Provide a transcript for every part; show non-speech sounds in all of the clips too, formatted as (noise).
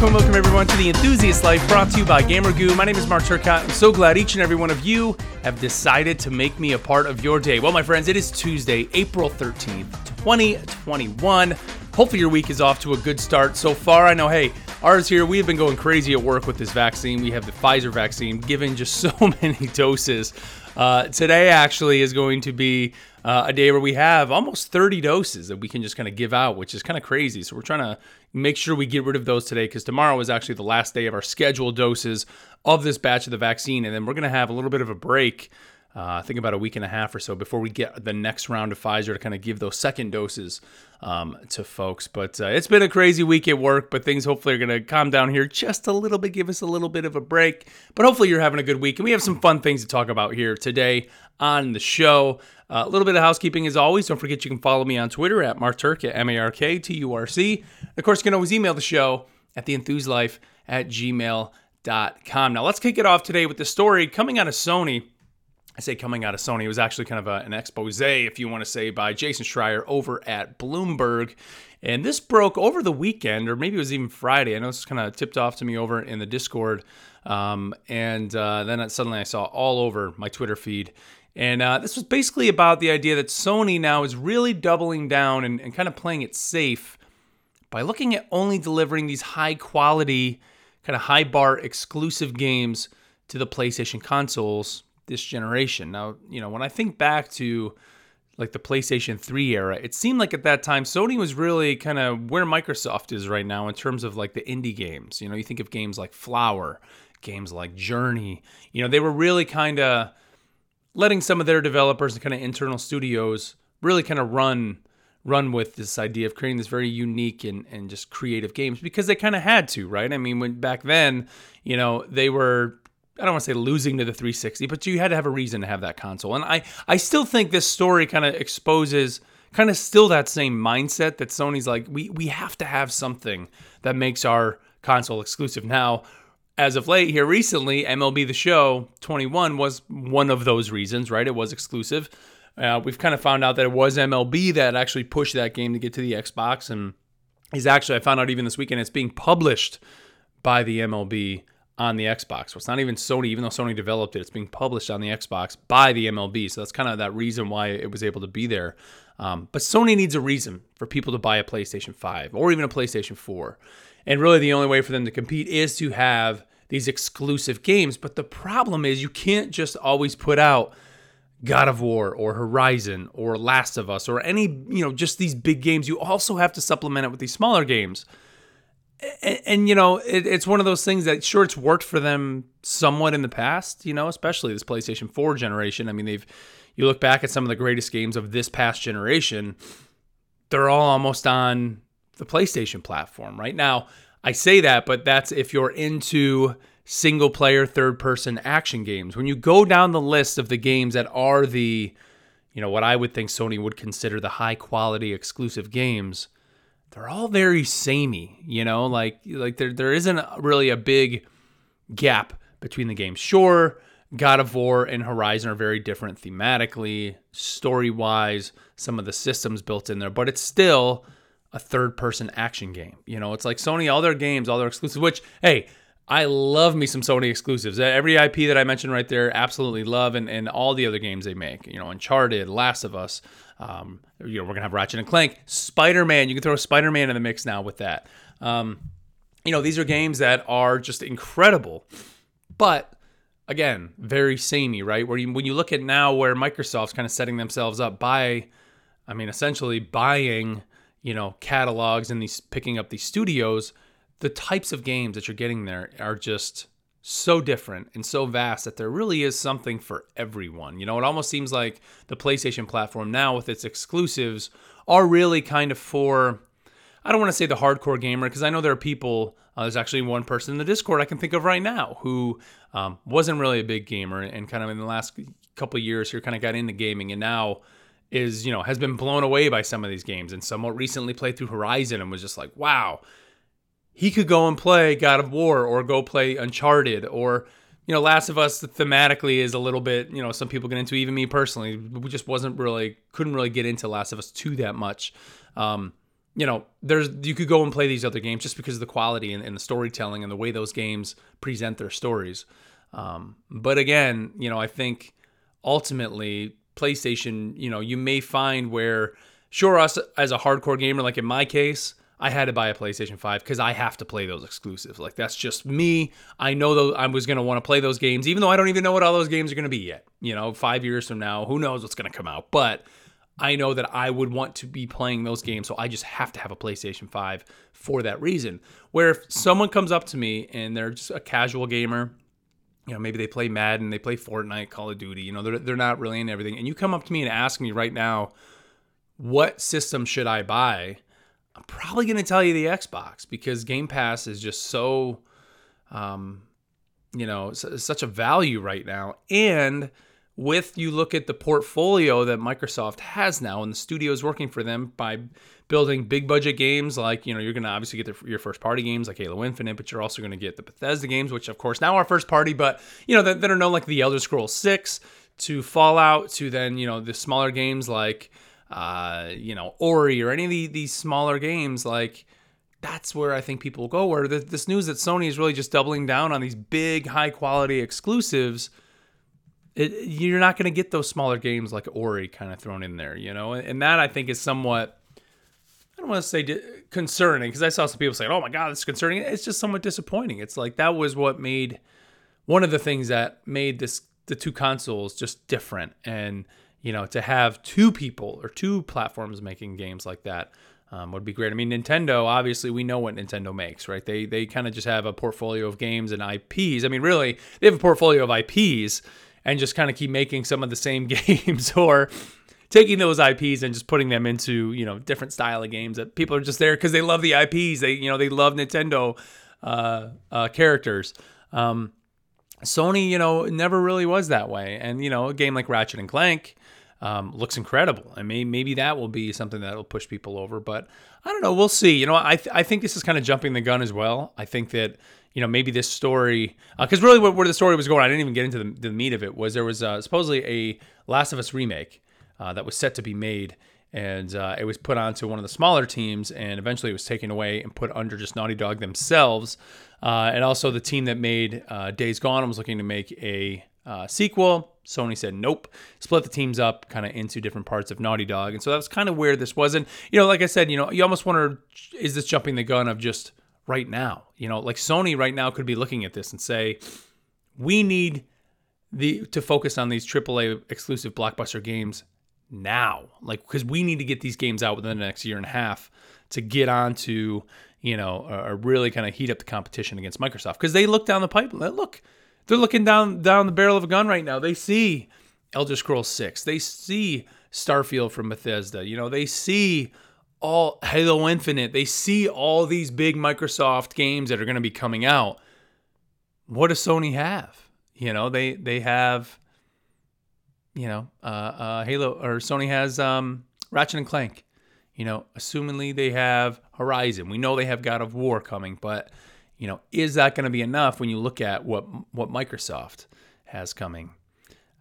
Welcome, welcome everyone to the Enthusiast Life brought to you by GamerGoo. My name is Mark Turcott. I'm so glad each and every one of you have decided to make me a part of your day. Well, my friends, it is Tuesday, April 13th, 2021. Hopefully, your week is off to a good start. So far, I know, hey, ours here, we have been going crazy at work with this vaccine. We have the Pfizer vaccine, given just (laughs) so many doses. Uh, today, actually, is going to be uh, a day where we have almost 30 doses that we can just kind of give out, which is kind of crazy. So we're trying to make sure we get rid of those today because tomorrow is actually the last day of our scheduled doses of this batch of the vaccine. And then we're going to have a little bit of a break. Uh, I think about a week and a half or so before we get the next round of Pfizer to kind of give those second doses um, to folks. But uh, it's been a crazy week at work, but things hopefully are going to calm down here just a little bit, give us a little bit of a break. But hopefully you're having a good week, and we have some fun things to talk about here today on the show. Uh, a little bit of housekeeping as always. Don't forget you can follow me on Twitter at MarkTurc at M A R K T U R C. Of course, you can always email the show at theenthuslife at gmail.com. Now, let's kick it off today with the story coming out of Sony. I say coming out of Sony. It was actually kind of a, an expose, if you want to say, by Jason Schreier over at Bloomberg. And this broke over the weekend, or maybe it was even Friday. I know this kind of tipped off to me over in the Discord. Um, and uh, then suddenly I saw all over my Twitter feed. And uh, this was basically about the idea that Sony now is really doubling down and, and kind of playing it safe by looking at only delivering these high quality, kind of high bar exclusive games to the PlayStation consoles this generation. Now, you know, when I think back to like the PlayStation 3 era, it seemed like at that time Sony was really kind of where Microsoft is right now in terms of like the indie games. You know, you think of games like Flower, games like Journey, you know, they were really kind of letting some of their developers and kind of internal studios really kind of run run with this idea of creating this very unique and, and just creative games because they kind of had to, right? I mean, when back then, you know, they were I don't want to say losing to the 360, but you had to have a reason to have that console. And I I still think this story kind of exposes kind of still that same mindset that Sony's like we we have to have something that makes our console exclusive. Now, as of late here recently, MLB The Show 21 was one of those reasons, right? It was exclusive. Uh, we've kind of found out that it was MLB that actually pushed that game to get to the Xbox, and is actually I found out even this weekend it's being published by the MLB on the Xbox. So it's not even Sony, even though Sony developed it, it's being published on the Xbox by the MLB. So that's kind of that reason why it was able to be there. Um, but Sony needs a reason for people to buy a PlayStation 5 or even a PlayStation 4. And really, the only way for them to compete is to have these exclusive games. But the problem is, you can't just always put out God of War or Horizon or Last of Us or any, you know, just these big games. You also have to supplement it with these smaller games. And, and you know, it, it's one of those things that sure it's worked for them somewhat in the past, you know, especially this PlayStation 4 generation. I mean, they've you look back at some of the greatest games of this past generation, they're all almost on the PlayStation platform right now. I say that, but that's if you're into single player third person action games. When you go down the list of the games that are the, you know, what I would think Sony would consider the high quality exclusive games, they're all very samey, you know, like like there there isn't really a big gap between the games. Sure, God of War and Horizon are very different thematically, story-wise, some of the systems built in there, but it's still a third person action game. You know, it's like Sony, all their games, all their exclusives, which, hey, I love me some Sony exclusives. Every IP that I mentioned right there, absolutely love, and, and all the other games they make. You know, Uncharted, Last of Us. Um, you know, we're gonna have Ratchet and Clank, Spider Man. You can throw Spider Man in the mix now with that. Um, you know, these are games that are just incredible, but again, very samey, right? Where you, when you look at now where Microsoft's kind of setting themselves up by, I mean, essentially buying you know, catalogs and these picking up these studios, the types of games that you're getting there are just so different and so vast that there really is something for everyone. You know, it almost seems like the PlayStation platform now with its exclusives are really kind of for I don't want to say the hardcore gamer because I know there are people. Uh, there's actually one person in the Discord I can think of right now who um, wasn't really a big gamer and kind of in the last couple years here kind of got into gaming and now is you know has been blown away by some of these games and somewhat recently played through Horizon and was just like wow he could go and play God of War or go play Uncharted or you know Last of Us thematically is a little bit you know some people get into even me personally we just wasn't really couldn't really get into Last of Us 2 that much um, you know, there's you could go and play these other games just because of the quality and, and the storytelling and the way those games present their stories. Um, but again, you know, I think ultimately PlayStation, you know, you may find where sure us as a hardcore gamer, like in my case, I had to buy a PlayStation 5 because I have to play those exclusives. Like that's just me. I know I was gonna want to play those games, even though I don't even know what all those games are gonna be yet. You know, five years from now, who knows what's gonna come out. But I know that I would want to be playing those games, so I just have to have a PlayStation 5 for that reason. Where if someone comes up to me and they're just a casual gamer, you know, maybe they play Madden, they play Fortnite, Call of Duty, you know, they're, they're not really in everything. And you come up to me and ask me right now, what system should I buy? I'm probably going to tell you the Xbox because Game Pass is just so, um, you know, such a value right now. And with you look at the portfolio that Microsoft has now, and the studios working for them by building big budget games like you know you're going to obviously get the, your first party games like Halo Infinite, but you're also going to get the Bethesda games, which of course now are first party, but you know that, that are known like the Elder Scrolls Six to Fallout to then you know the smaller games like uh, you know Ori or any of the, these smaller games like that's where I think people will go. Where the, this news that Sony is really just doubling down on these big, high quality exclusives it, you're not going to get those smaller games like Ori kind of thrown in there, you know, and that I think is somewhat. I don't want to say di- concerning because I saw some people saying, "Oh my God, it's concerning." It's just somewhat disappointing. It's like that was what made one of the things that made this the two consoles just different, and you know, to have two people or two platforms making games like that um, would be great. I mean, Nintendo, obviously, we know what Nintendo makes, right? They they kind of just have a portfolio of games and IPs. I mean, really, they have a portfolio of IPs and just kind of keep making some of the same (laughs) games or taking those IPs and just putting them into you know different style of games that people are just there because they love the IPs. They you know they love Nintendo uh, uh, characters. Um, Sony, you know, never really was that way. And you know, a game like Ratchet and Clank um, looks incredible. And mean, maybe that will be something that will push people over. But I don't know. We'll see. You know, I th- I think this is kind of jumping the gun as well. I think that you know, maybe this story, because uh, really where, where, the story was going, I didn't even get into the, the meat of it, was there was uh, supposedly a Last of Us remake uh, that was set to be made. And uh, it was put onto one of the smaller teams, and eventually it was taken away and put under just Naughty Dog themselves. Uh, and also, the team that made uh, Days Gone was looking to make a sequel. Sony said nope, split the teams up kind of into different parts of Naughty Dog. And so that was kind of where this was. And, you know, like I said, you know, you almost wonder is this jumping the gun of just right now. You know, like Sony right now could be looking at this and say, we need the to focus on these AAA exclusive blockbuster games now. Like because we need to get these games out within the next year and a half to get onto, you know, or really kind of heat up the competition against Microsoft. Because they look down the pipe. Look, they're looking down down the barrel of a gun right now. They see Elder Scrolls 6. They see Starfield from Bethesda. You know, they see all Halo Infinite, they see all these big Microsoft games that are going to be coming out. What does Sony have? You know, they they have you know, uh, uh, Halo or Sony has um, Ratchet and Clank. You know, assumingly they have Horizon. We know they have God of War coming, but you know, is that going to be enough when you look at what what Microsoft has coming?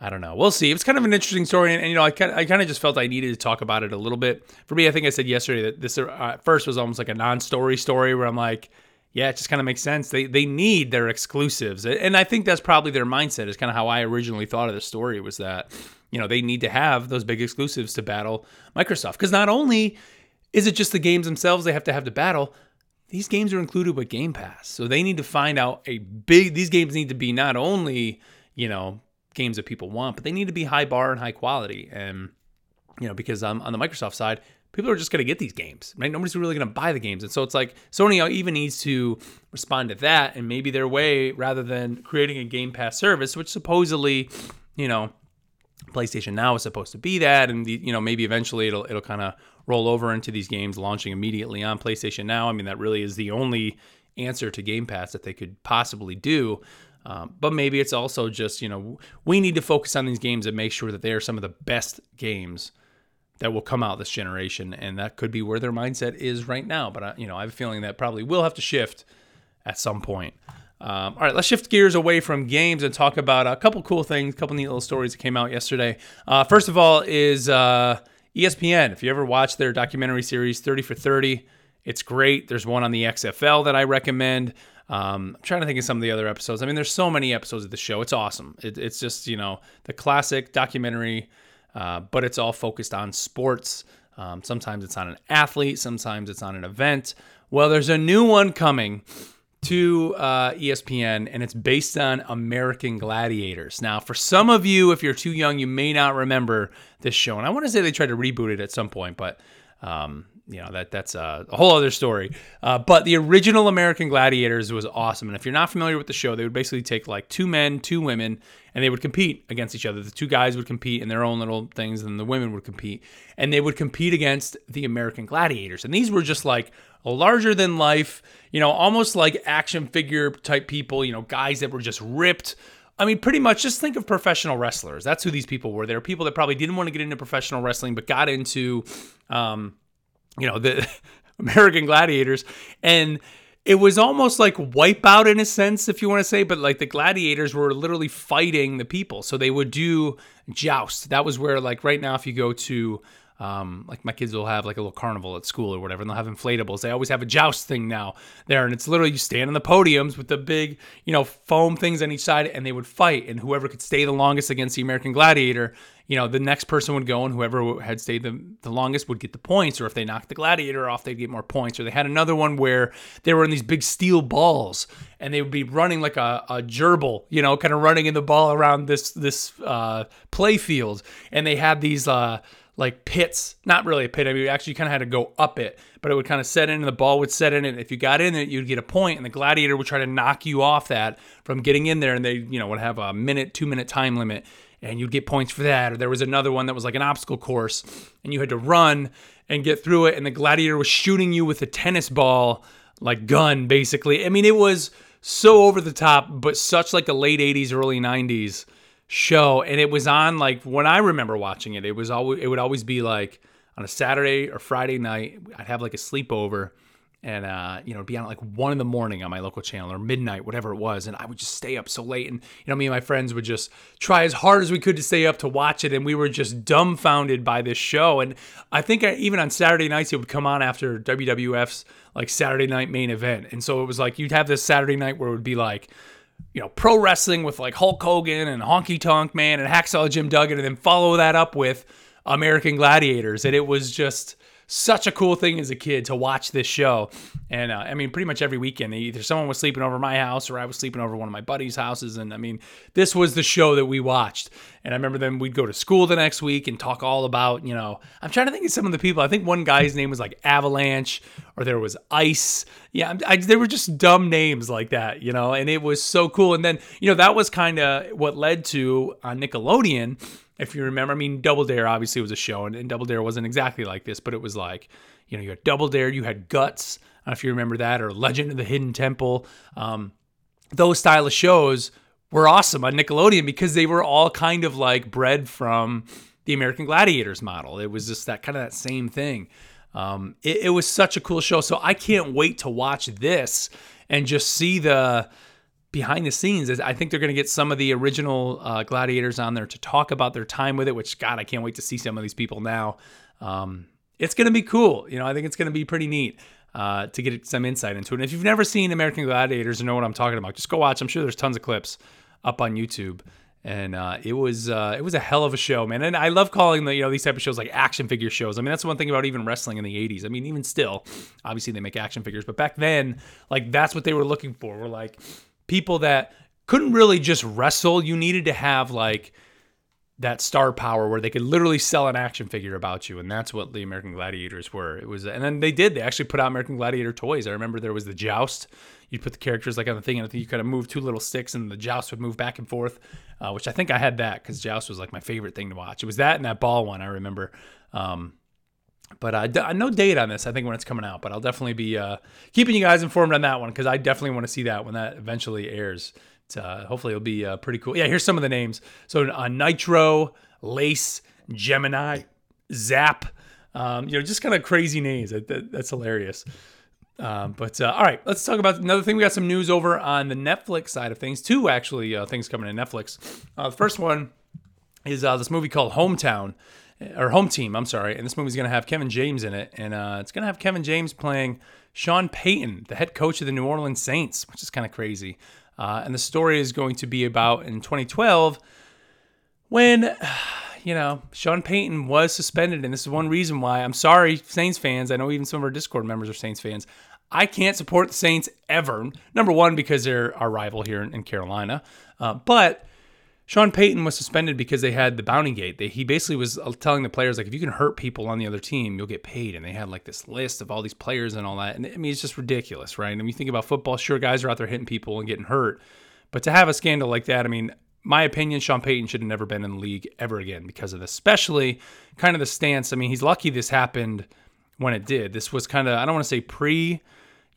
I don't know. We'll see. It's kind of an interesting story, and, and you know, I kind I kind of just felt I needed to talk about it a little bit. For me, I think I said yesterday that this uh, first was almost like a non-story story where I'm like, yeah, it just kind of makes sense. They they need their exclusives, and I think that's probably their mindset. Is kind of how I originally thought of the story was that you know they need to have those big exclusives to battle Microsoft because not only is it just the games themselves they have to have to battle. These games are included with Game Pass, so they need to find out a big. These games need to be not only you know games that people want, but they need to be high bar and high quality. And you know, because I'm on the Microsoft side, people are just going to get these games, right? Nobody's really going to buy the games, and so it's like Sony even needs to respond to that, and maybe their way rather than creating a Game Pass service, which supposedly, you know, PlayStation Now is supposed to be that, and the, you know maybe eventually it'll it'll kind of roll over into these games launching immediately on PlayStation Now. I mean that really is the only answer to Game Pass that they could possibly do. Um, but maybe it's also just, you know, we need to focus on these games and make sure that they are some of the best games that will come out this generation. And that could be where their mindset is right now. But, I, you know, I have a feeling that probably will have to shift at some point. Um, all right, let's shift gears away from games and talk about a couple cool things, a couple neat little stories that came out yesterday. Uh, first of all, is uh, ESPN, if you ever watch their documentary series 30 for 30, it's great. There's one on the XFL that I recommend. Um, I'm trying to think of some of the other episodes. I mean, there's so many episodes of the show. It's awesome. It, it's just, you know, the classic documentary, uh, but it's all focused on sports. Um, sometimes it's on an athlete, sometimes it's on an event. Well, there's a new one coming to uh, ESPN, and it's based on American Gladiators. Now, for some of you, if you're too young, you may not remember this show. And I want to say they tried to reboot it at some point, but um, you know that that's a, a whole other story. Uh, but the original American Gladiators was awesome, and if you're not familiar with the show, they would basically take like two men, two women, and they would compete against each other. The two guys would compete in their own little things, and the women would compete, and they would compete against the American Gladiators. And these were just like larger than life, you know, almost like action figure type people, you know, guys that were just ripped. I mean, pretty much just think of professional wrestlers. That's who these people were. They were people that probably didn't want to get into professional wrestling, but got into, um, you know, the (laughs) American Gladiators. And it was almost like wipeout in a sense, if you want to say, but like the gladiators were literally fighting the people. So they would do joust. That was where, like, right now, if you go to um, like my kids will have like a little carnival at school or whatever, and they'll have inflatables. They always have a joust thing now there, and it's literally you stand on the podiums with the big, you know, foam things on each side, and they would fight, and whoever could stay the longest against the American Gladiator, you know, the next person would go, and whoever had stayed the, the longest would get the points, or if they knocked the Gladiator off, they'd get more points. Or they had another one where they were in these big steel balls, and they would be running like a, a gerbil, you know, kind of running in the ball around this this uh, play field, and they had these. Uh, like pits, not really a pit. I mean, you actually kind of had to go up it, but it would kind of set in, and the ball would set in. And if you got in it, you'd get a point, and the gladiator would try to knock you off that from getting in there. And they, you know, would have a minute, two minute time limit, and you'd get points for that. Or there was another one that was like an obstacle course, and you had to run and get through it, and the gladiator was shooting you with a tennis ball, like gun, basically. I mean, it was so over the top, but such like a late '80s, early '90s show and it was on like when I remember watching it, it was always it would always be like on a Saturday or Friday night. I'd have like a sleepover and uh, you know, be on at like one in the morning on my local channel or midnight, whatever it was, and I would just stay up so late. And you know, me and my friends would just try as hard as we could to stay up to watch it, and we were just dumbfounded by this show. And I think I, even on Saturday nights, it would come on after WWF's like Saturday night main event, and so it was like you'd have this Saturday night where it would be like you know, pro wrestling with like Hulk Hogan and Honky Tonk Man and Hacksaw Jim Duggan, and then follow that up with American Gladiators. And it was just such a cool thing as a kid to watch this show. And uh, I mean, pretty much every weekend, either someone was sleeping over my house or I was sleeping over one of my buddies' houses. And I mean, this was the show that we watched. And I remember then we'd go to school the next week and talk all about, you know, I'm trying to think of some of the people. I think one guy's name was like Avalanche or there was Ice. Yeah, I, they were just dumb names like that, you know, and it was so cool. And then, you know, that was kind of what led to on Nickelodeon if you remember. I mean, Double Dare obviously was a show, and, and Double Dare wasn't exactly like this, but it was like, you know, you had Double Dare, you had Guts, know if you remember that, or Legend of the Hidden Temple. Um, those style of shows were awesome on Nickelodeon because they were all kind of like bred from the American Gladiators model. It was just that kind of that same thing. Um, it, it was such a cool show. So I can't wait to watch this and just see the behind the scenes is I think they're going to get some of the original uh, gladiators on there to talk about their time with it. Which God, I can't wait to see some of these people now. Um, it's going to be cool. You know, I think it's going to be pretty neat uh, to get some insight into it. And if you've never seen American Gladiators or know what I'm talking about, just go watch. I'm sure there's tons of clips up on YouTube. And uh, it was uh, it was a hell of a show, man. And I love calling the you know these type of shows like action figure shows. I mean that's one thing about even wrestling in the '80s. I mean even still, obviously they make action figures, but back then like that's what they were looking for. We're like people that couldn't really just wrestle. You needed to have like that star power where they could literally sell an action figure about you, and that's what the American Gladiators were. It was, and then they did. They actually put out American Gladiator toys. I remember there was the joust. You'd put the characters like on the thing, and I think you kind of move two little sticks, and the joust would move back and forth. Uh, which I think I had that because joust was like my favorite thing to watch. It was that and that ball one I remember. Um, but uh, no date on this. I think when it's coming out, but I'll definitely be uh, keeping you guys informed on that one because I definitely want to see that when that eventually airs. Uh, hopefully, it'll be uh, pretty cool. Yeah, here's some of the names. So uh, Nitro, Lace, Gemini, Zap. Um, you know, just kind of crazy names. That, that, that's hilarious. Um, but uh, all right, let's talk about another thing. We got some news over on the Netflix side of things. Two actually things coming to Netflix. the first one is this movie called Hometown or home team. I'm sorry, and this movie's gonna have Kevin James in it, and uh, it's gonna have Kevin James playing Sean Payton, the head coach of the New Orleans Saints, which is kind of crazy. Uh, and the story is going to be about in 2012 when (sighs) you know, Sean Payton was suspended, and this is one reason why I'm sorry, Saints fans. I know even some of our Discord members are Saints fans. I can't support the Saints ever. Number one, because they're our rival here in, Carolina. Uh, but Sean Payton was suspended because they had the bounty gate. They, he basically was uh, telling the players, like, if you can hurt people on the other team, you'll get paid. And they had like this list of all these players and all that. And I mean, it's just ridiculous, right? And when you think about football, sure, guys are out there hitting people and getting hurt. But to have a scandal like that, I mean, my opinion, Sean Payton should have never been in the league ever again because of this, especially kind of the stance. I mean, he's lucky this happened when it did. This was kind of, I don't want to say pre,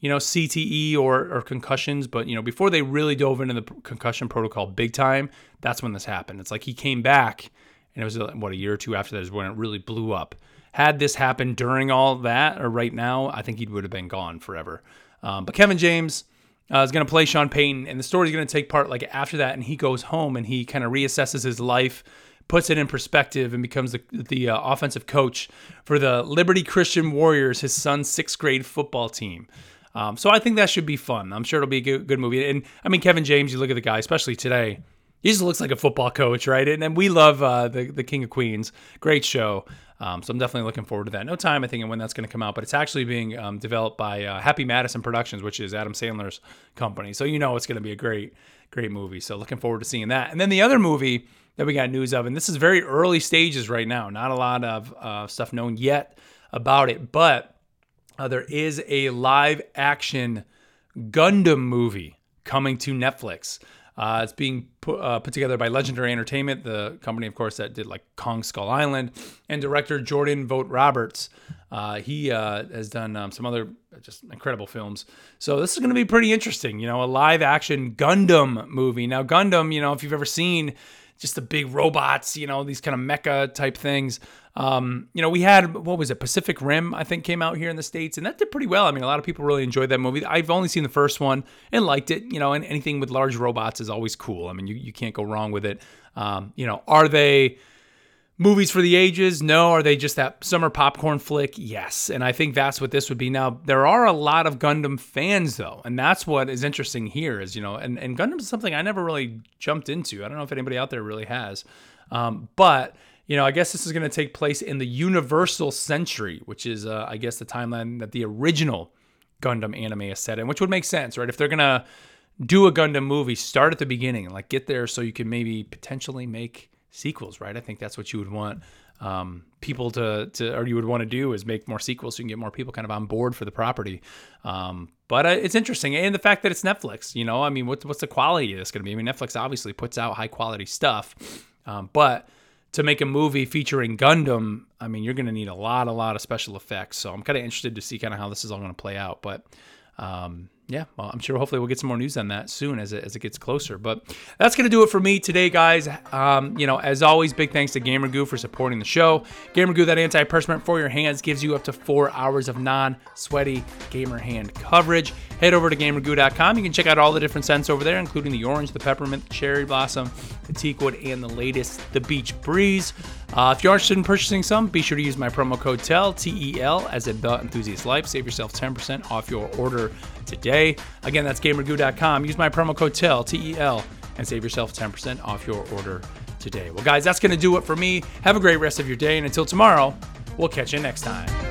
you know, CTE or, or concussions, but, you know, before they really dove into the concussion protocol big time, that's when this happened. It's like he came back and it was, what, a year or two after that is when it really blew up. Had this happened during all that or right now, I think he would have been gone forever. Um, but Kevin James, uh, is going to play Sean Payton, and the story is going to take part like after that, and he goes home and he kind of reassesses his life, puts it in perspective, and becomes the the uh, offensive coach for the Liberty Christian Warriors, his son's sixth grade football team. Um, so I think that should be fun. I'm sure it'll be a good, good movie. And I mean, Kevin James, you look at the guy, especially today. He just looks like a football coach, right? And, and we love uh, the the King of Queens. Great show. Um, so I'm definitely looking forward to that. No time, I think, and when that's going to come out, but it's actually being um, developed by uh, Happy Madison Productions, which is Adam Sandler's company. So you know it's going to be a great, great movie. So looking forward to seeing that. And then the other movie that we got news of, and this is very early stages right now, not a lot of uh, stuff known yet about it, but uh, there is a live action Gundam movie coming to Netflix. Uh, it's being put, uh, put together by Legendary Entertainment, the company, of course, that did like Kong Skull Island, and director Jordan Vogt-Roberts. Uh, he uh, has done um, some other just incredible films. So this is going to be pretty interesting. You know, a live action Gundam movie. Now, Gundam, you know, if you've ever seen just the big robots, you know, these kind of mecha type things. Um, you know, we had what was it, Pacific Rim, I think, came out here in the states, and that did pretty well. I mean, a lot of people really enjoyed that movie. I've only seen the first one and liked it. You know, and anything with large robots is always cool. I mean, you you can't go wrong with it. Um, you know, are they movies for the ages? No. Are they just that summer popcorn flick? Yes. And I think that's what this would be. Now, there are a lot of Gundam fans though, and that's what is interesting here is, you know, and, and Gundam is something I never really jumped into. I don't know if anybody out there really has. Um, but you know, I guess this is going to take place in the Universal Century, which is, uh, I guess, the timeline that the original Gundam anime is set in, which would make sense, right? If they're going to do a Gundam movie, start at the beginning like get there so you can maybe potentially make sequels, right? I think that's what you would want um, people to, to, or you would want to do is make more sequels so you can get more people kind of on board for the property. Um, but uh, it's interesting. And the fact that it's Netflix, you know, I mean, what's, what's the quality of this going to be? I mean, Netflix obviously puts out high quality stuff, um, but to make a movie featuring Gundam, I mean, you're going to need a lot, a lot of special effects. So I'm kind of interested to see kind of how this is all going to play out. But um, yeah, well, I'm sure hopefully we'll get some more news on that soon as it, as it gets closer. But that's going to do it for me today, guys. Um, you know, as always, big thanks to GamerGoo for supporting the show. GamerGoo, that anti-perspirant for your hands, gives you up to four hours of non-sweaty gamer hand coverage. Head over to GamerGoo.com. You can check out all the different scents over there, including the orange, the peppermint, the cherry blossom, the teakwood, and the latest, the beach breeze. Uh, if you're interested in purchasing some, be sure to use my promo code TEL, T E L, as a the enthusiast life. Save yourself 10% off your order today. Again, that's gamergoo.com. Use my promo code TEL, T E L, and save yourself 10% off your order today. Well, guys, that's going to do it for me. Have a great rest of your day. And until tomorrow, we'll catch you next time.